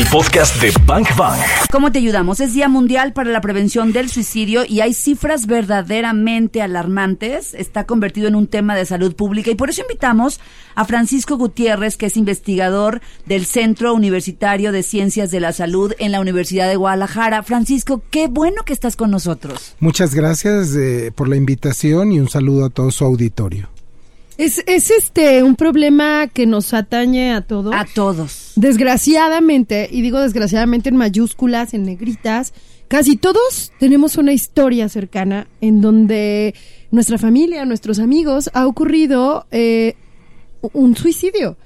el podcast de Bank Bang. ¿Cómo te ayudamos? Es Día Mundial para la Prevención del Suicidio y hay cifras verdaderamente alarmantes. Está convertido en un tema de salud pública y por eso invitamos a Francisco Gutiérrez, que es investigador del Centro Universitario de Ciencias de la Salud en la Universidad de Guadalajara. Francisco, qué bueno que estás con nosotros. Muchas gracias eh, por la invitación y un saludo a todo su auditorio. Es, es este un problema que nos atañe a todos. A todos. Desgraciadamente, y digo desgraciadamente en mayúsculas, en negritas, casi todos tenemos una historia cercana en donde nuestra familia, nuestros amigos, ha ocurrido eh, un suicidio.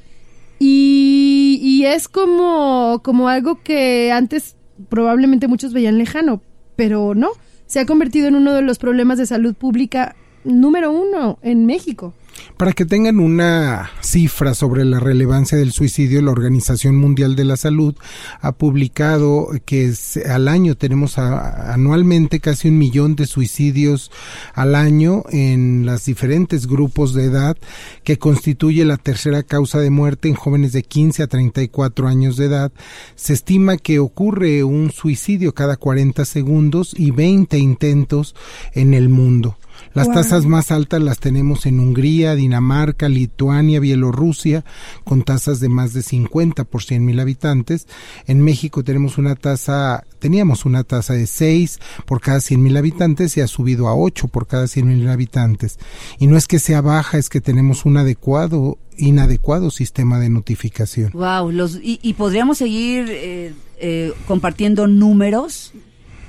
Y, y es como, como algo que antes probablemente muchos veían lejano, pero no, se ha convertido en uno de los problemas de salud pública número uno en México. Para que tengan una cifra sobre la relevancia del suicidio, la Organización Mundial de la Salud ha publicado que al año tenemos anualmente casi un millón de suicidios al año en los diferentes grupos de edad, que constituye la tercera causa de muerte en jóvenes de 15 a 34 años de edad. Se estima que ocurre un suicidio cada 40 segundos y 20 intentos en el mundo. Las tasas más altas las tenemos en Hungría, Dinamarca, Lituania, Bielorrusia, con tasas de más de 50 por 100 mil habitantes. En México tenemos una tasa, teníamos una tasa de 6 por cada 100 mil habitantes y ha subido a 8 por cada 100 mil habitantes. Y no es que sea baja, es que tenemos un adecuado inadecuado sistema de notificación. Wow, los, y, podríamos seguir eh, eh, compartiendo números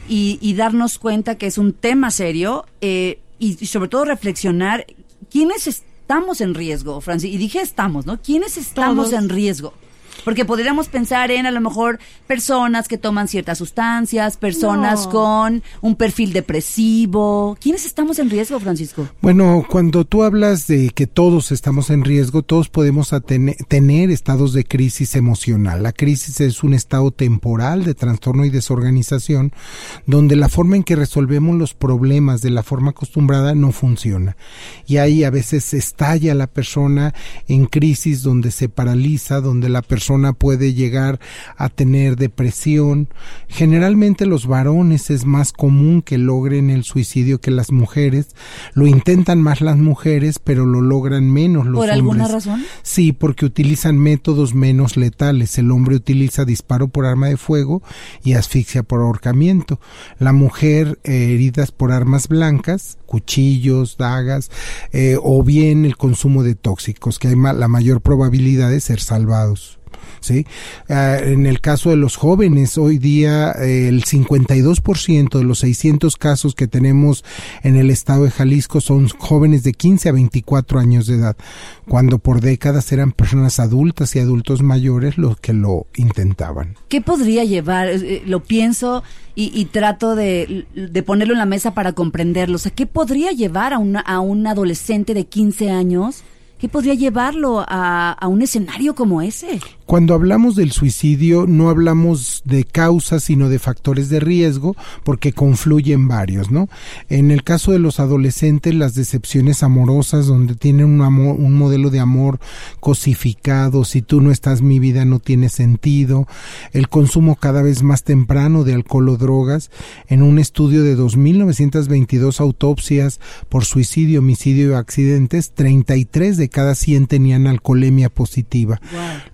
y, y, darnos cuenta que es un tema serio. Eh, y, sobre todo reflexionar quiénes estamos en riesgo, Francis. Y dije estamos, ¿no? ¿Quiénes estamos en riesgo? Porque podríamos pensar en a lo mejor personas que toman ciertas sustancias, personas con un perfil depresivo. ¿Quiénes estamos en riesgo, Francisco? Bueno, cuando tú hablas de que todos estamos en riesgo, todos podemos tener estados de crisis emocional. La crisis es un estado temporal de trastorno y desorganización donde la forma en que resolvemos los problemas de la forma acostumbrada no funciona. Y ahí a veces estalla la persona en crisis donde se paraliza, donde la persona puede llegar a tener depresión. Generalmente los varones es más común que logren el suicidio que las mujeres. Lo intentan más las mujeres, pero lo logran menos los hombres. ¿Por alguna razón? Sí, porque utilizan métodos menos letales. El hombre utiliza disparo por arma de fuego y asfixia por ahorcamiento. La mujer eh, heridas por armas blancas, cuchillos, dagas, eh, o bien el consumo de tóxicos, que hay la mayor probabilidad de ser salvados. ¿Sí? Ah, en el caso de los jóvenes, hoy día eh, el 52% de los 600 casos que tenemos en el estado de Jalisco son jóvenes de 15 a 24 años de edad, cuando por décadas eran personas adultas y adultos mayores los que lo intentaban. ¿Qué podría llevar? Eh, eh, lo pienso y, trato de, ponerlo en la mesa para comprenderlo. O sea, ¿qué podría llevar a, una, a un adolescente de 15 años? ¿Qué podría llevarlo a, a, un escenario como ese? Cuando hablamos del suicidio no hablamos de causas sino de factores de riesgo porque confluyen varios, ¿no? En el caso de los adolescentes las decepciones amorosas donde tienen un, amor, un modelo de amor cosificado, si tú no estás mi vida no tiene sentido, el consumo cada vez más temprano de alcohol o drogas, en un estudio de 2.922 autopsias por suicidio, homicidio y accidentes, 33 de cada 100 tenían alcoholemia positiva,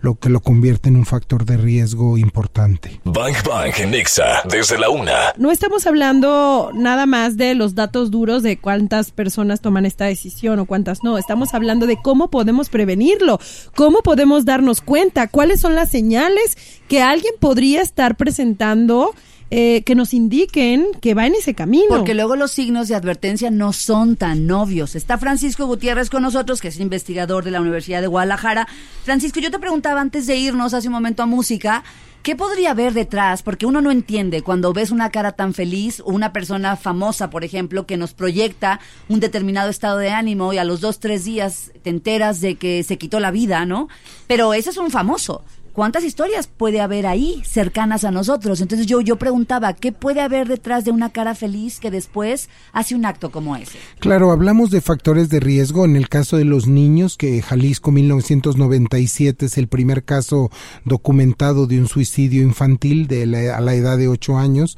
lo que lo convierte en un factor de riesgo importante. Bang Bang Nexa, desde la una. No estamos hablando nada más de los datos duros de cuántas personas toman esta decisión o cuántas no. Estamos hablando de cómo podemos prevenirlo, cómo podemos darnos cuenta, cuáles son las señales que alguien podría estar presentando eh, que nos indiquen que va en ese camino. Porque luego los signos de advertencia no son tan obvios. Está Francisco Gutiérrez con nosotros, que es investigador de la Universidad de Guadalajara. Francisco, yo te preguntaba antes de irnos hace un momento a música, ¿Qué podría haber detrás? Porque uno no entiende cuando ves una cara tan feliz o una persona famosa, por ejemplo, que nos proyecta un determinado estado de ánimo y a los dos, tres días te enteras de que se quitó la vida, ¿no? Pero ese es un famoso ¿cuántas historias puede haber ahí cercanas a nosotros? Entonces yo, yo preguntaba, ¿qué puede haber detrás de una cara feliz que después hace un acto como ese? Claro, hablamos de factores de riesgo en el caso de los niños, que Jalisco 1997 es el primer caso documentado de un suicidio infantil de a la edad de 8 años.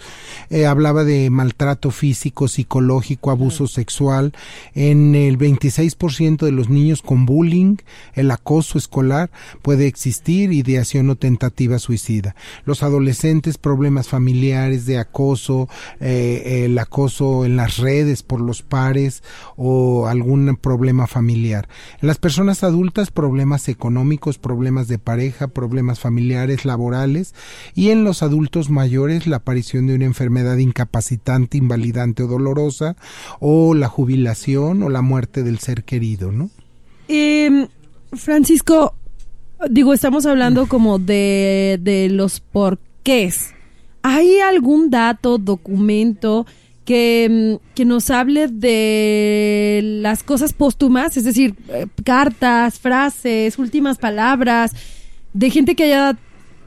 Eh, hablaba de maltrato físico, psicológico, abuso sexual. En el 26% de los niños con bullying, el acoso escolar puede existir, o tentativa suicida. Los adolescentes, problemas familiares de acoso, eh, el acoso en las redes por los pares o algún problema familiar. Las personas adultas, problemas económicos, problemas de pareja, problemas familiares, laborales y en los adultos mayores la aparición de una enfermedad incapacitante, invalidante o dolorosa o la jubilación o la muerte del ser querido, ¿no? Eh, Francisco, digo, estamos hablando como de, de los porqués. ¿Hay algún dato, documento que, mm, que, nos hable de las cosas póstumas? Es decir, eh, cartas, frases, últimas palabras, de gente que haya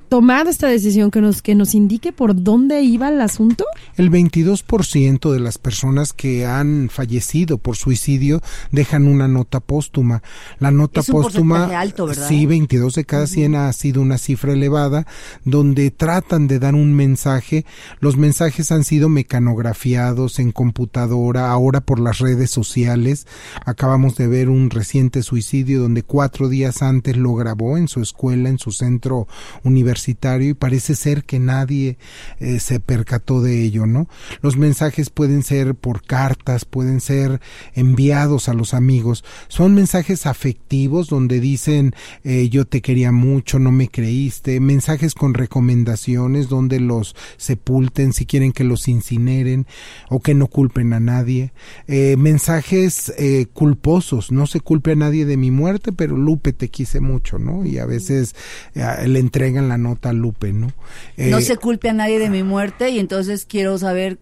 tomado esta decisión que nos, que nos indique por dónde iba el asunto? El 22% de las personas que han fallecido por suicidio dejan una nota póstuma. La nota es un póstuma, alto, ¿verdad? sí, 22 de cada 100 ha sido una cifra elevada, donde tratan de dar un mensaje. Los mensajes han sido mecanografiados en computadora, ahora por las redes sociales. Acabamos de ver un reciente suicidio donde cuatro días antes lo grabó en su escuela, en su centro universitario y parece ser que nadie eh, se percató de ello, ¿no? Los mensajes pueden ser por cartas, pueden ser enviados a los amigos, son mensajes afectivos donde dicen eh, yo te quería mucho, no me creíste, mensajes con recomendaciones donde los sepulten si quieren que los incineren o que no culpen a nadie, eh, mensajes culposos, no se culpe a nadie de mi muerte, pero Lupe te quise mucho, ¿no? Y a veces le entregan la nota Lupe, ¿no? no se culpe a nadie de mi muerte y entonces quiero saber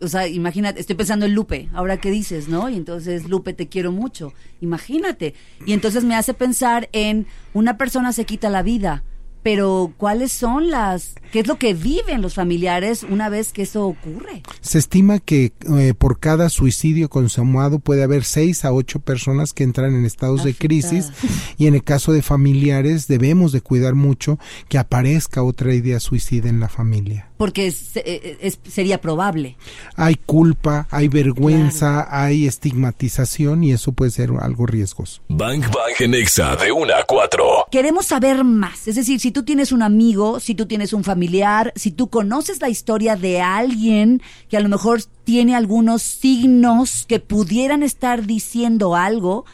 o sea, imagínate, estoy pensando en Lupe, ahora qué dices, ¿no? Y entonces, Lupe, te quiero mucho, imagínate. Y entonces me hace pensar en una persona se quita la vida, pero ¿cuáles son las, qué es lo que viven los familiares una vez que eso ocurre? Se estima que eh, por cada suicidio consumado puede haber seis a ocho personas que entran en estados de crisis y en el caso de familiares debemos de cuidar mucho que aparezca otra idea suicida en la familia porque eh, sería probable. Hay culpa, hay vergüenza, hay estigmatización y eso puede ser algo riesgoso. Bank Bank en Exa de 1 a 4. Queremos saber más. Es decir, si tú tienes un amigo, si tú tienes un familiar, si tú conoces la historia de alguien que a lo mejor tiene algunos signos que pudieran estar diciendo algo,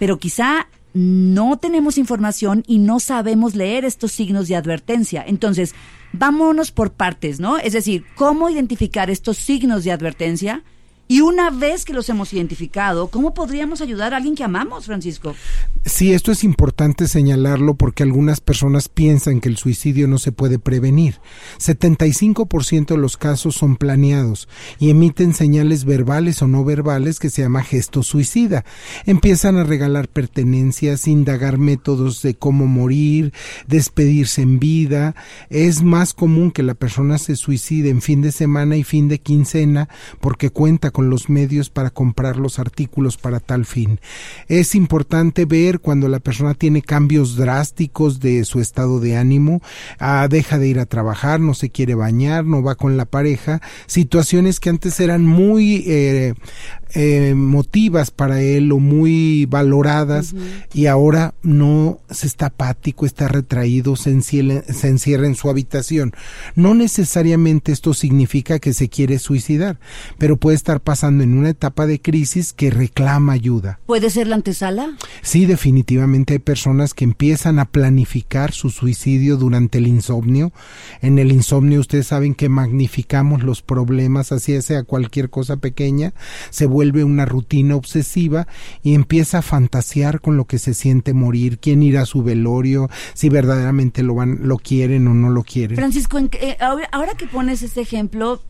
pero quizá no tenemos información y no sabemos leer estos signos de advertencia. Entonces, vámonos por partes, ¿no? Es decir, cómo identificar estos signos de advertencia y una vez que los hemos identificado, ¿cómo podríamos ayudar a alguien que amamos, Francisco? Sí, esto es importante señalarlo porque algunas personas piensan que el suicidio no se puede prevenir. 75% de los casos son planeados y emiten señales verbales o no verbales que se llama gesto suicida. Empiezan a regalar pertenencias, indagar métodos de cómo morir, despedirse en vida. Es más común que la persona se suicide en fin de semana y fin de quincena porque cuenta con los medios para comprar los artículos para tal fin. Es importante ver cuando la persona tiene cambios drásticos de su estado de ánimo, ah, deja de ir a trabajar, no se quiere bañar, no va con la pareja, situaciones que antes eran muy eh, eh, motivas para él o muy valoradas y ahora no se está apático, está retraído, se encierra, se encierra en su habitación. No necesariamente esto significa que se quiere suicidar, pero puede estar pasando en una etapa de crisis que reclama ayuda. ¿Puede ser la antesala? Sí, definitivamente hay personas que empiezan a planificar su suicidio durante el insomnio. En el insomnio ustedes saben que magnificamos los problemas, así sea cualquier cosa pequeña, se vuelve vuelve una rutina obsesiva y empieza a fantasear con lo que se siente morir, quién irá a su velorio, si verdaderamente lo van, lo quieren o no lo quieren. Francisco, eh, ahora que pones este ejemplo,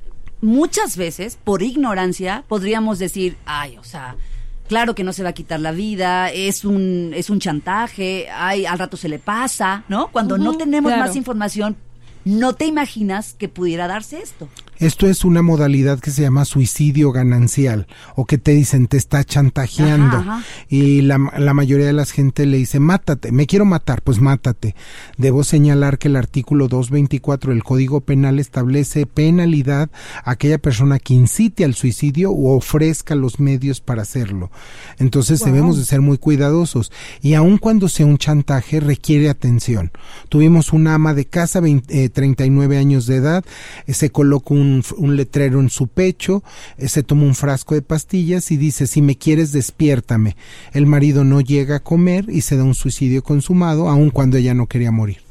muchas veces, por ignorancia, podríamos decir, ay, o sea, claro que no se va a quitar la vida, es un, es un chantaje, ay, al rato se le pasa, ¿no? Cuando no tenemos claro. más información, no te imaginas que pudiera darse esto. Esto es una modalidad que se llama suicidio ganancial o que te dicen te está chantajeando Ajá, ajá. y la, la mayoría de la gente le dice mátate, me quiero matar, pues mátate. Debo señalar que el artículo 224 del Código Penal establece penalidad a aquella persona que incite al suicidio o ofrezca los medios para hacerlo. Entonces Wow. debemos de ser muy cuidadosos y aun cuando sea un chantaje requiere atención. Tuvimos una ama de casa, 20, eh, 39 años de edad, eh, se coloca un, un letrero en su pecho, eh, se toma un frasco de pastillas y dice, si me quieres, despiértame. El marido no llega a comer y se da un suicidio consumado, aun cuando ella no quería morir.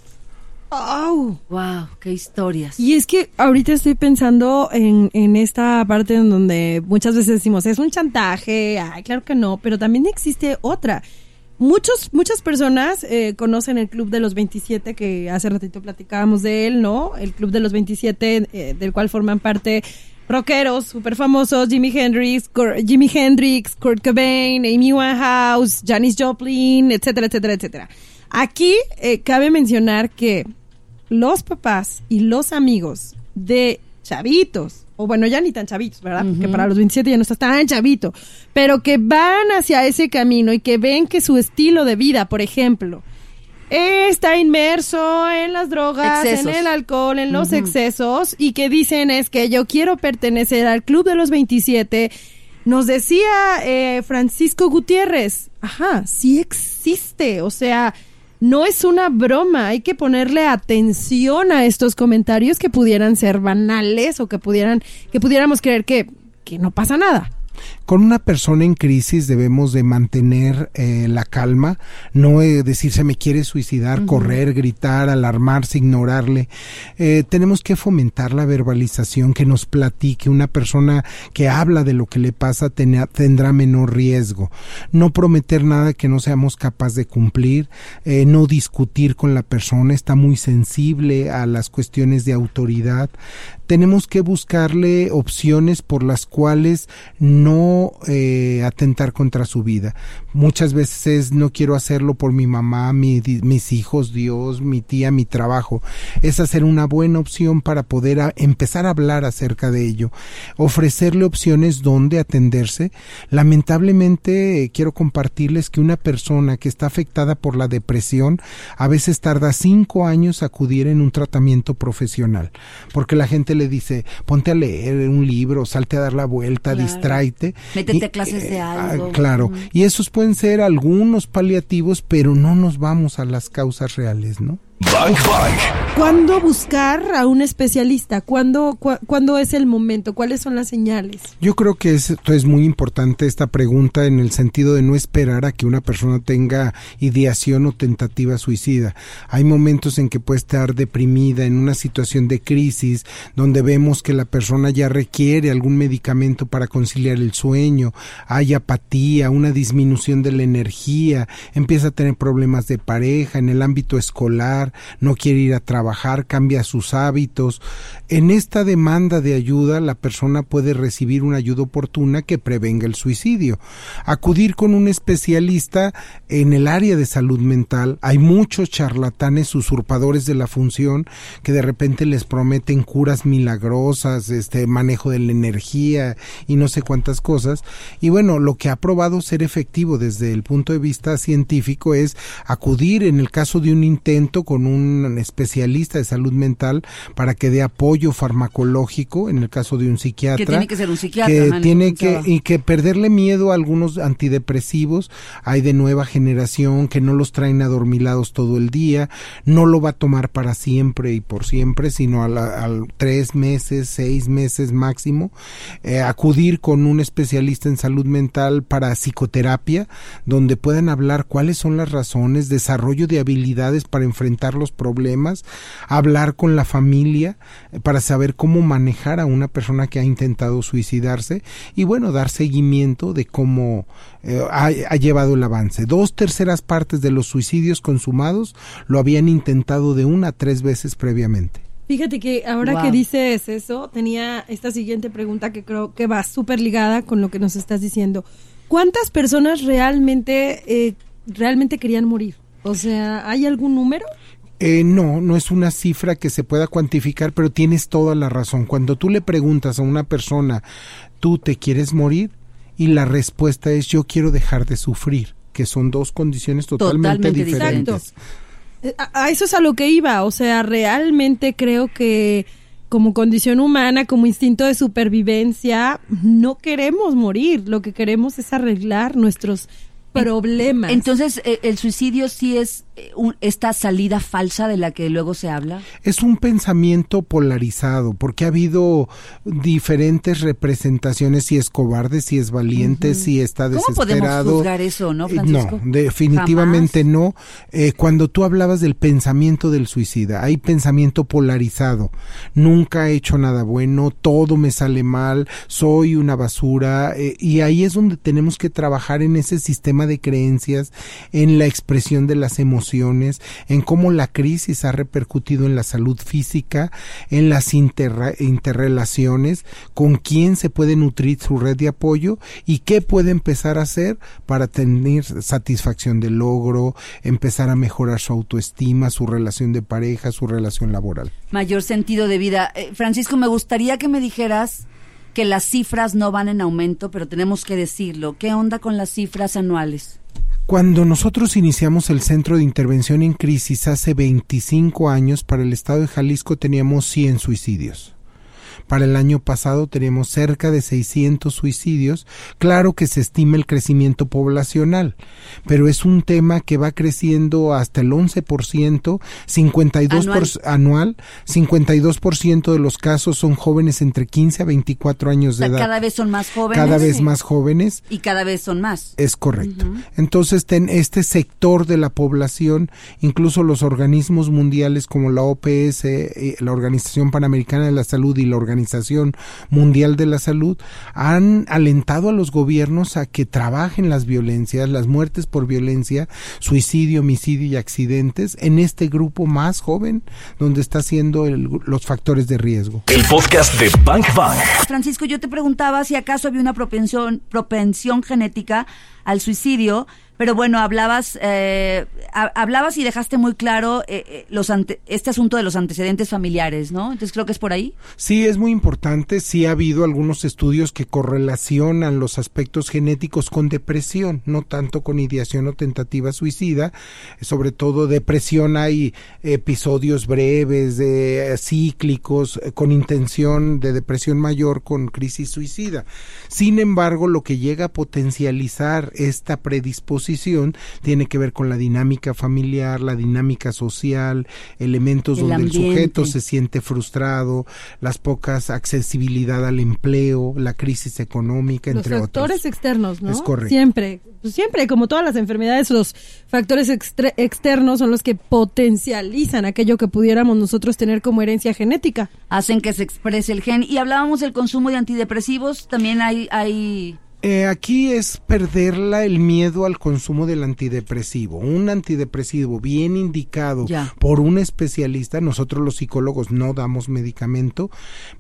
Wow, qué historias. Y es que ahorita estoy pensando en, en esta parte en donde muchas veces decimos, es un chantaje, ay, claro que no, pero también existe otra. Muchos, muchas personas eh, conocen el Club de los 27, que hace ratito platicábamos de él, ¿no? El Club de los 27, eh, del cual forman parte rockeros súper famosos, Jimi Hendrix, Jimi Hendrix, Kurt Cobain, Amy Winehouse, Janis Joplin, etcétera, etcétera, etcétera. Aquí eh, cabe mencionar que los papás y los amigos de chavitos, o bueno, ya ni tan chavitos, ¿verdad? Porque para los 27 ya no estás tan chavito, pero que van hacia ese camino y que ven que su estilo de vida, por ejemplo, está inmerso en las drogas, Excesos. en el alcohol, en los excesos, y que dicen es que yo quiero pertenecer al club de los 27. Nos decía eh, Francisco Gutiérrez, ajá, sí existe, o sea, no es una broma, hay que ponerle atención a estos comentarios que pudieran ser banales o que pudieran, que pudiéramos creer que, que no pasa nada. Con una persona en crisis debemos de mantener eh, la calma, no eh, decir se me quiere suicidar, correr, gritar, alarmarse, ignorarle. Eh, tenemos que fomentar la verbalización, que nos platique. Una persona que habla de lo que le pasa tena- tendrá menor riesgo. No prometer nada que no seamos capaces de cumplir, eh, no discutir con la persona, está muy sensible a las cuestiones de autoridad. Tenemos que buscarle opciones por las cuales no eh, atentar contra su vida. Muchas veces es no quiero hacerlo por mi mamá, mi- mis hijos, Dios, mi tía, mi trabajo. Es hacer una buena opción para poder a- empezar a hablar acerca de ello. Ofrecerle opciones donde atenderse. Lamentablemente eh, quiero compartirles que una persona que está afectada por la depresión a veces tarda cinco años acudir en un tratamiento profesional. Porque la gente le dice, ponte a leer un libro, salte a dar la vuelta, Claro. distráete. Métete Y, a clases de eh, ah, algo. claro. Y esos pueden ser algunos paliativos, pero no nos vamos a las causas reales, ¿no? Bang Bang. ¿Cuándo buscar a un especialista? ¿Cuándo, ¿Cuándo es el momento? ¿Cuáles son las señales? Yo creo que esto es muy importante esta pregunta en el sentido de no esperar a que una persona tenga ideación o tentativa suicida. Hay momentos en que puede estar deprimida en una situación de crisis donde vemos que la persona ya requiere algún medicamento para conciliar el sueño, hay apatía, una disminución de la energía, empieza a tener problemas de pareja en el ámbito escolar, no quiere ir a trabajar, cambia sus hábitos. En esta demanda de ayuda, la persona puede recibir una ayuda oportuna que prevenga el suicidio. Acudir con un especialista en el área de salud mental. Hay muchos charlatanes usurpadores de la función que de repente les prometen curas milagrosas, este manejo de la energía y no sé cuántas cosas. Y bueno, lo que ha probado ser efectivo desde el punto de vista científico es acudir en el caso de un intento con un especialista de salud mental para que dé apoyo farmacológico en el caso de un psiquiatra Que tiene que ser un psiquiatra. que ajá, tiene que y que perderle miedo a algunos antidepresivos hay de nueva generación que no los traen adormilados todo el día no lo va a tomar para siempre y por siempre sino a, la- al tres meses seis meses máximo eh, acudir con un especialista en salud mental para psicoterapia donde puedan hablar cuáles son las razones desarrollo de habilidades para enfrentar los problemas hablar con la familia eh, para saber cómo manejar a una persona que ha intentado suicidarse y bueno, dar seguimiento de cómo eh, ha, ha llevado el avance. Dos terceras partes de los suicidios consumados lo habían intentado de una a tres veces previamente. Fíjate que ahora Wow. que dices eso, tenía esta siguiente pregunta que creo que va súper ligada con lo que nos estás diciendo. ¿cuántas personas realmente, eh, realmente querían morir? O sea, ¿hay algún número? Eh, no, no es una cifra que se pueda cuantificar, pero tienes toda la razón. Cuando tú le preguntas a una persona, ¿tú te quieres morir? Y la respuesta es, yo quiero dejar de sufrir, que son dos condiciones totalmente, Totalmente diferentes. Eh, A, a eso es a lo que iba, o sea, realmente creo que como condición humana, como instinto de supervivencia, no queremos morir, lo que queremos es arreglar nuestros problemas. Entonces, eh, ¿el suicidio sí es eh, un- esta salida falsa de la que luego se habla? Es un pensamiento polarizado, porque ha habido diferentes representaciones, si es cobarde, si es valiente, si está ¿Cómo podemos desesperado. juzgar eso, no, Francisco? No, definitivamente no. Eh, cuando tú hablabas del pensamiento del suicida, hay pensamiento polarizado. Nunca he hecho nada bueno, todo me sale mal, soy una basura. eh, y ahí es donde tenemos que trabajar en ese sistema de creencias, en la expresión de las emociones, en cómo la crisis ha repercutido en la salud física, en las interrelaciones, con quién se puede nutrir su red de apoyo y qué puede empezar a hacer para tener satisfacción de logro, empezar a mejorar su autoestima, su relación de pareja, su relación laboral. Mayor sentido de vida. Eh, Francisco, me gustaría que me dijeras que las cifras no van en aumento, pero tenemos que decirlo. ¿Qué onda con las cifras anuales? Cuando nosotros iniciamos el Centro de Intervención en Crisis hace 25 años, para el estado de Jalisco teníamos 100 suicidios. Para el año pasado teníamos cerca de 600 suicidios. Claro que se estima el crecimiento poblacional, pero es un tema que va creciendo hasta el 11%, 52% Anual. por- anual, 52% de los casos son jóvenes entre 15 a 24 años O de sea, edad. cada vez son más jóvenes. Cada vez Sí. más jóvenes. Y cada vez son más. Es correcto. Entonces, ten este sector de la población, incluso los organismos mundiales como la OPS, eh, la Organización Panamericana de la Salud y la Organización Mundial de la Salud, han alentado a los gobiernos a que trabajen las violencias, las muertes por violencia, suicidio, homicidio y accidentes en este grupo más joven, donde está siendo el- los factores de riesgo. El podcast de Bank Bang. Francisco, yo te preguntaba si acaso había una propensión, propensión genética al suicidio, pero bueno, hablabas, eh, ha- hablabas y dejaste muy claro eh, eh, los ante- este asunto de los antecedentes familiares, ¿no? Entonces creo que es por ahí. Sí, es muy importante. Sí ha habido algunos estudios que correlacionan los aspectos genéticos con depresión, no tanto con ideación o tentativa suicida. Sobre todo depresión hay episodios breves, eh, cíclicos, eh, con intención de depresión mayor con crisis suicida. Sin embargo, lo que llega a potencializar esta predisposición tiene que ver con la dinámica familiar, la dinámica social, elementos El donde el sujeto se siente frustrado, las pocas accesibilidad al empleo, la crisis económica, los entre factores otros. externos, ¿no? Es correcto. Siempre, pues siempre, como todas las enfermedades, los factores externos son los que potencializan aquello que pudiéramos nosotros tener como herencia genética. Hacen que se exprese el gen. Y hablábamos del consumo de antidepresivos, también hay, hay Eh, aquí es perderla el miedo al consumo del antidepresivo. Un antidepresivo bien indicado Ya. por un especialista, nosotros los psicólogos no damos medicamento,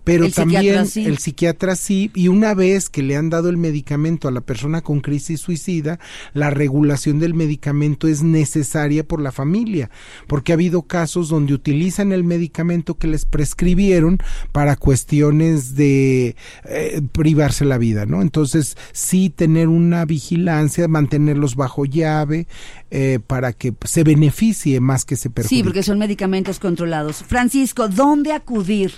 pero El también psiquiatra sí. el psiquiatra sí, y una vez que le han dado el medicamento a la persona con crisis suicida, la regulación del medicamento es necesaria por la familia, porque ha habido casos donde utilizan el medicamento que les prescribieron para cuestiones de eh, privarse la vida, ¿no? Entonces, sí tener una vigilancia, mantenerlos bajo llave, eh, para que se beneficie más que se perjudique. Sí, porque son medicamentos controlados. Francisco, ¿dónde acudir?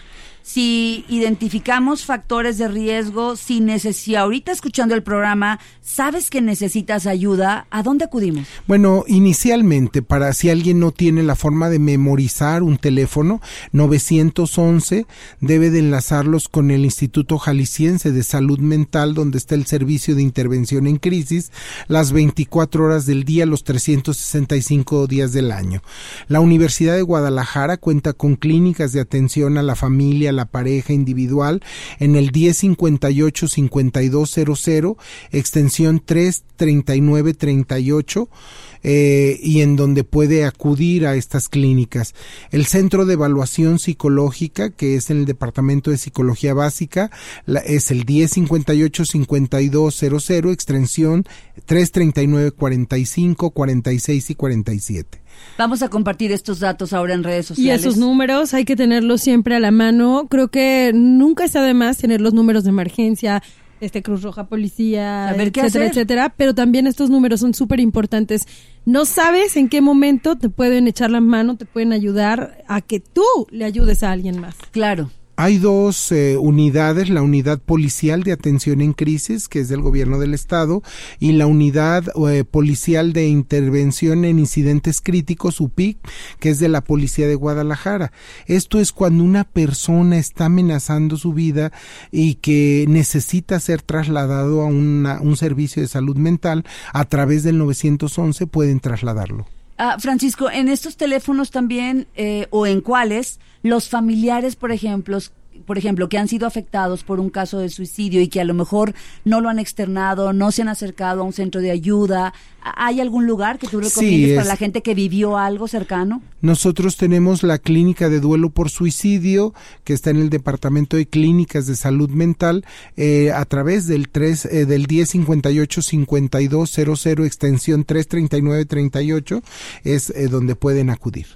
Si identificamos factores de riesgo, si, si ahorita escuchando el programa sabes que necesitas ayuda, ¿a dónde acudimos? Bueno, inicialmente, para si alguien no tiene la forma de memorizar un teléfono, 911 debe de enlazarlos con el Instituto Jalisciense de Salud Mental, donde está el servicio de intervención en crisis, las 24 horas del día, los 365 días del año. La Universidad de Guadalajara cuenta con clínicas de atención a la familia, la pareja individual en el 1058-5200, extensión 33938 eh, y en donde puede acudir a estas clínicas. El Centro de Evaluación Psicológica, que es en el Departamento de Psicología Básica, es el 1058-5200, extensión 339 45, 46 y 47. Vamos a compartir estos datos ahora en redes sociales. Y esos números hay que tenerlos siempre a la mano. Creo que nunca está de más tener los números de emergencia, este Cruz Roja Policía, etcétera, etcétera, pero también estos números son súper importantes. No sabes en qué momento te pueden echar la mano, te pueden ayudar a que tú le ayudes a alguien más. Claro. Hay dos eh, unidades, la unidad policial de atención en crisis, que es del gobierno del estado, y la unidad eh, policial de intervención en incidentes críticos, UPIC, que es de la policía de Guadalajara. Esto es cuando una persona está amenazando su vida y que necesita ser trasladado a un servicio de salud mental, a través del 911 pueden trasladarlo. Ah, Francisco, en estos teléfonos también, eh, o en cuáles, los familiares, por ejemplo, por ejemplo, que han sido afectados por un caso de suicidio y que a lo mejor no lo han externado, no se han acercado a un centro de ayuda, ¿hay algún lugar que tú recomiendes para la gente que vivió algo cercano? Nosotros tenemos la clínica de duelo por suicidio que está en el Departamento de Clínicas de Salud Mental eh, a través del 3 eh, del 1058 5200 extensión 33938 es eh, donde pueden acudir.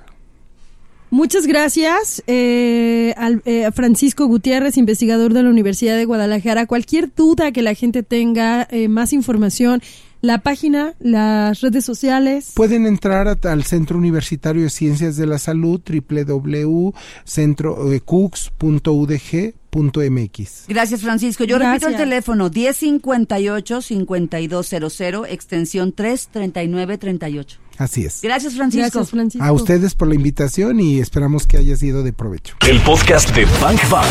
Muchas gracias eh, al, eh, Francisco Gutiérrez, investigador de la Universidad de Guadalajara. Cualquier duda que la gente tenga, eh, más información, la página, las redes sociales. Pueden entrar al Centro Universitario de Ciencias de la Salud, www.centrocux.udg.mx. Gracias, Francisco. Yo repito el teléfono 1058-5200, extensión 33938. Así es. Gracias Francisco. A ustedes por la invitación y esperamos que haya sido de provecho. El podcast de Bank Bank.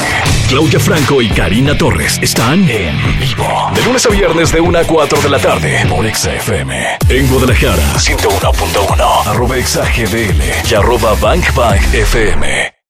Claudia Franco y Karina Torres están en vivo. De lunes a viernes de 1 a 4 de la tarde por XFM. En Guadalajara, 101.1. Arroba XAGDL y arroba Bank Bank FM.